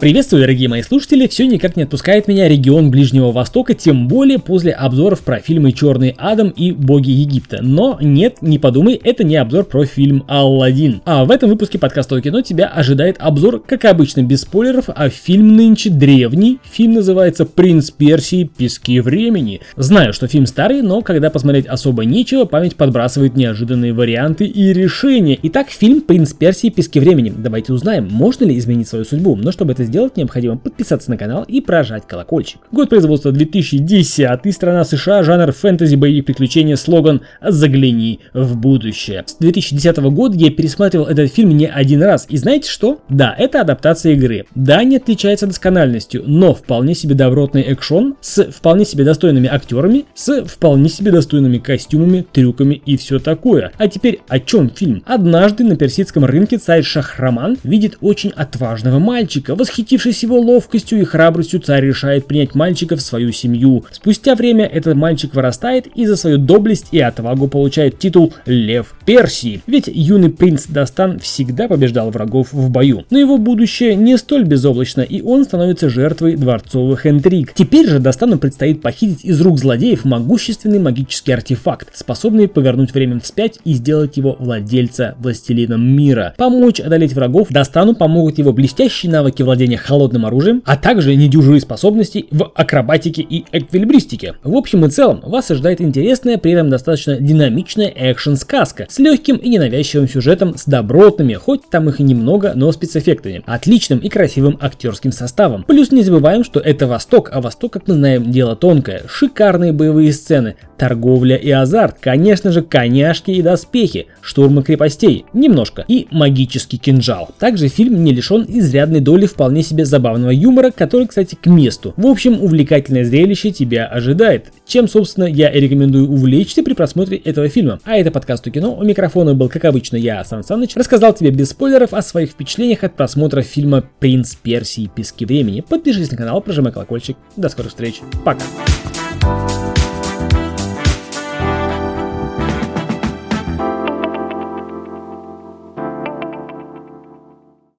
Приветствую, дорогие мои слушатели! Все никак не отпускает меня регион Ближнего Востока, тем более после обзоров про фильмы «Черный Адам» и «Боги Египта». Но нет, не подумай, это не обзор про фильм «Алладин». А в этом выпуске подкаста о кино тебя ожидает обзор, как обычно, без спойлеров, а фильм нынче древний. Фильм называется «Принц Персии. Пески времени». Знаю, что фильм старый, но когда посмотреть особо нечего, память подбрасывает неожиданные варианты и решения. Итак, фильм «Принц Персии. Пески времени». Давайте узнаем, можно ли изменить свою судьбу. Но чтобы это сделать, необходимо подписаться на канал и прожать колокольчик. Год производства 2010, страна США, жанр фэнтези, боевик, приключения, слоган «Загляни в будущее». С 2010 года я пересматривал этот фильм не один раз, и знаете что? Да, это адаптация игры. Да, не отличается доскональностью, но вполне себе добротный экшон с вполне себе достойными актерами, с вполне себе достойными костюмами, трюками и все такое. А теперь о чем фильм? Однажды на персидском рынке царь Шахраман видит очень отважного мальчика, восхищенного Восхитившись его ловкостью и храбростью, царь решает принять мальчика в свою семью. Спустя время этот мальчик вырастает и за свою доблесть и отвагу получает титул Лев Персии. Ведь юный принц Дастан всегда побеждал врагов в бою. Но его будущее не столь безоблачно, и он становится жертвой дворцовых интриг. Теперь же Дастану предстоит похитить из рук злодеев могущественный магический артефакт, способный повернуть время вспять и сделать его владельца властелином мира. Помочь одолеть врагов Дастану помогут его блестящие навыки владения владения холодным оружием, а также недюжие способности в акробатике и эквилибристике. В общем и целом, вас ожидает интересная, при этом достаточно динамичная экшен-сказка с легким и ненавязчивым сюжетом, с добротными, хоть там их и немного, но спецэффектами, отличным и красивым актерским составом. Плюс не забываем, что это Восток, а Восток, как мы знаем, дело тонкое. Шикарные боевые сцены, торговля и азарт, конечно же, коняшки и доспехи, штурмы крепостей, немножко, и магический кинжал. Также фильм не лишен изрядной доли вполне себе забавного юмора, который, кстати, к месту. В общем, увлекательное зрелище тебя ожидает, чем, собственно, я и рекомендую увлечься при просмотре этого фильма. А это подкаст у кино, у микрофона был, как обычно, я, Сан Саныч, рассказал тебе без спойлеров о своих впечатлениях от просмотра фильма «Принц Персии. Пески времени». Подпишись на канал, прожимай колокольчик. До скорых встреч. Пока.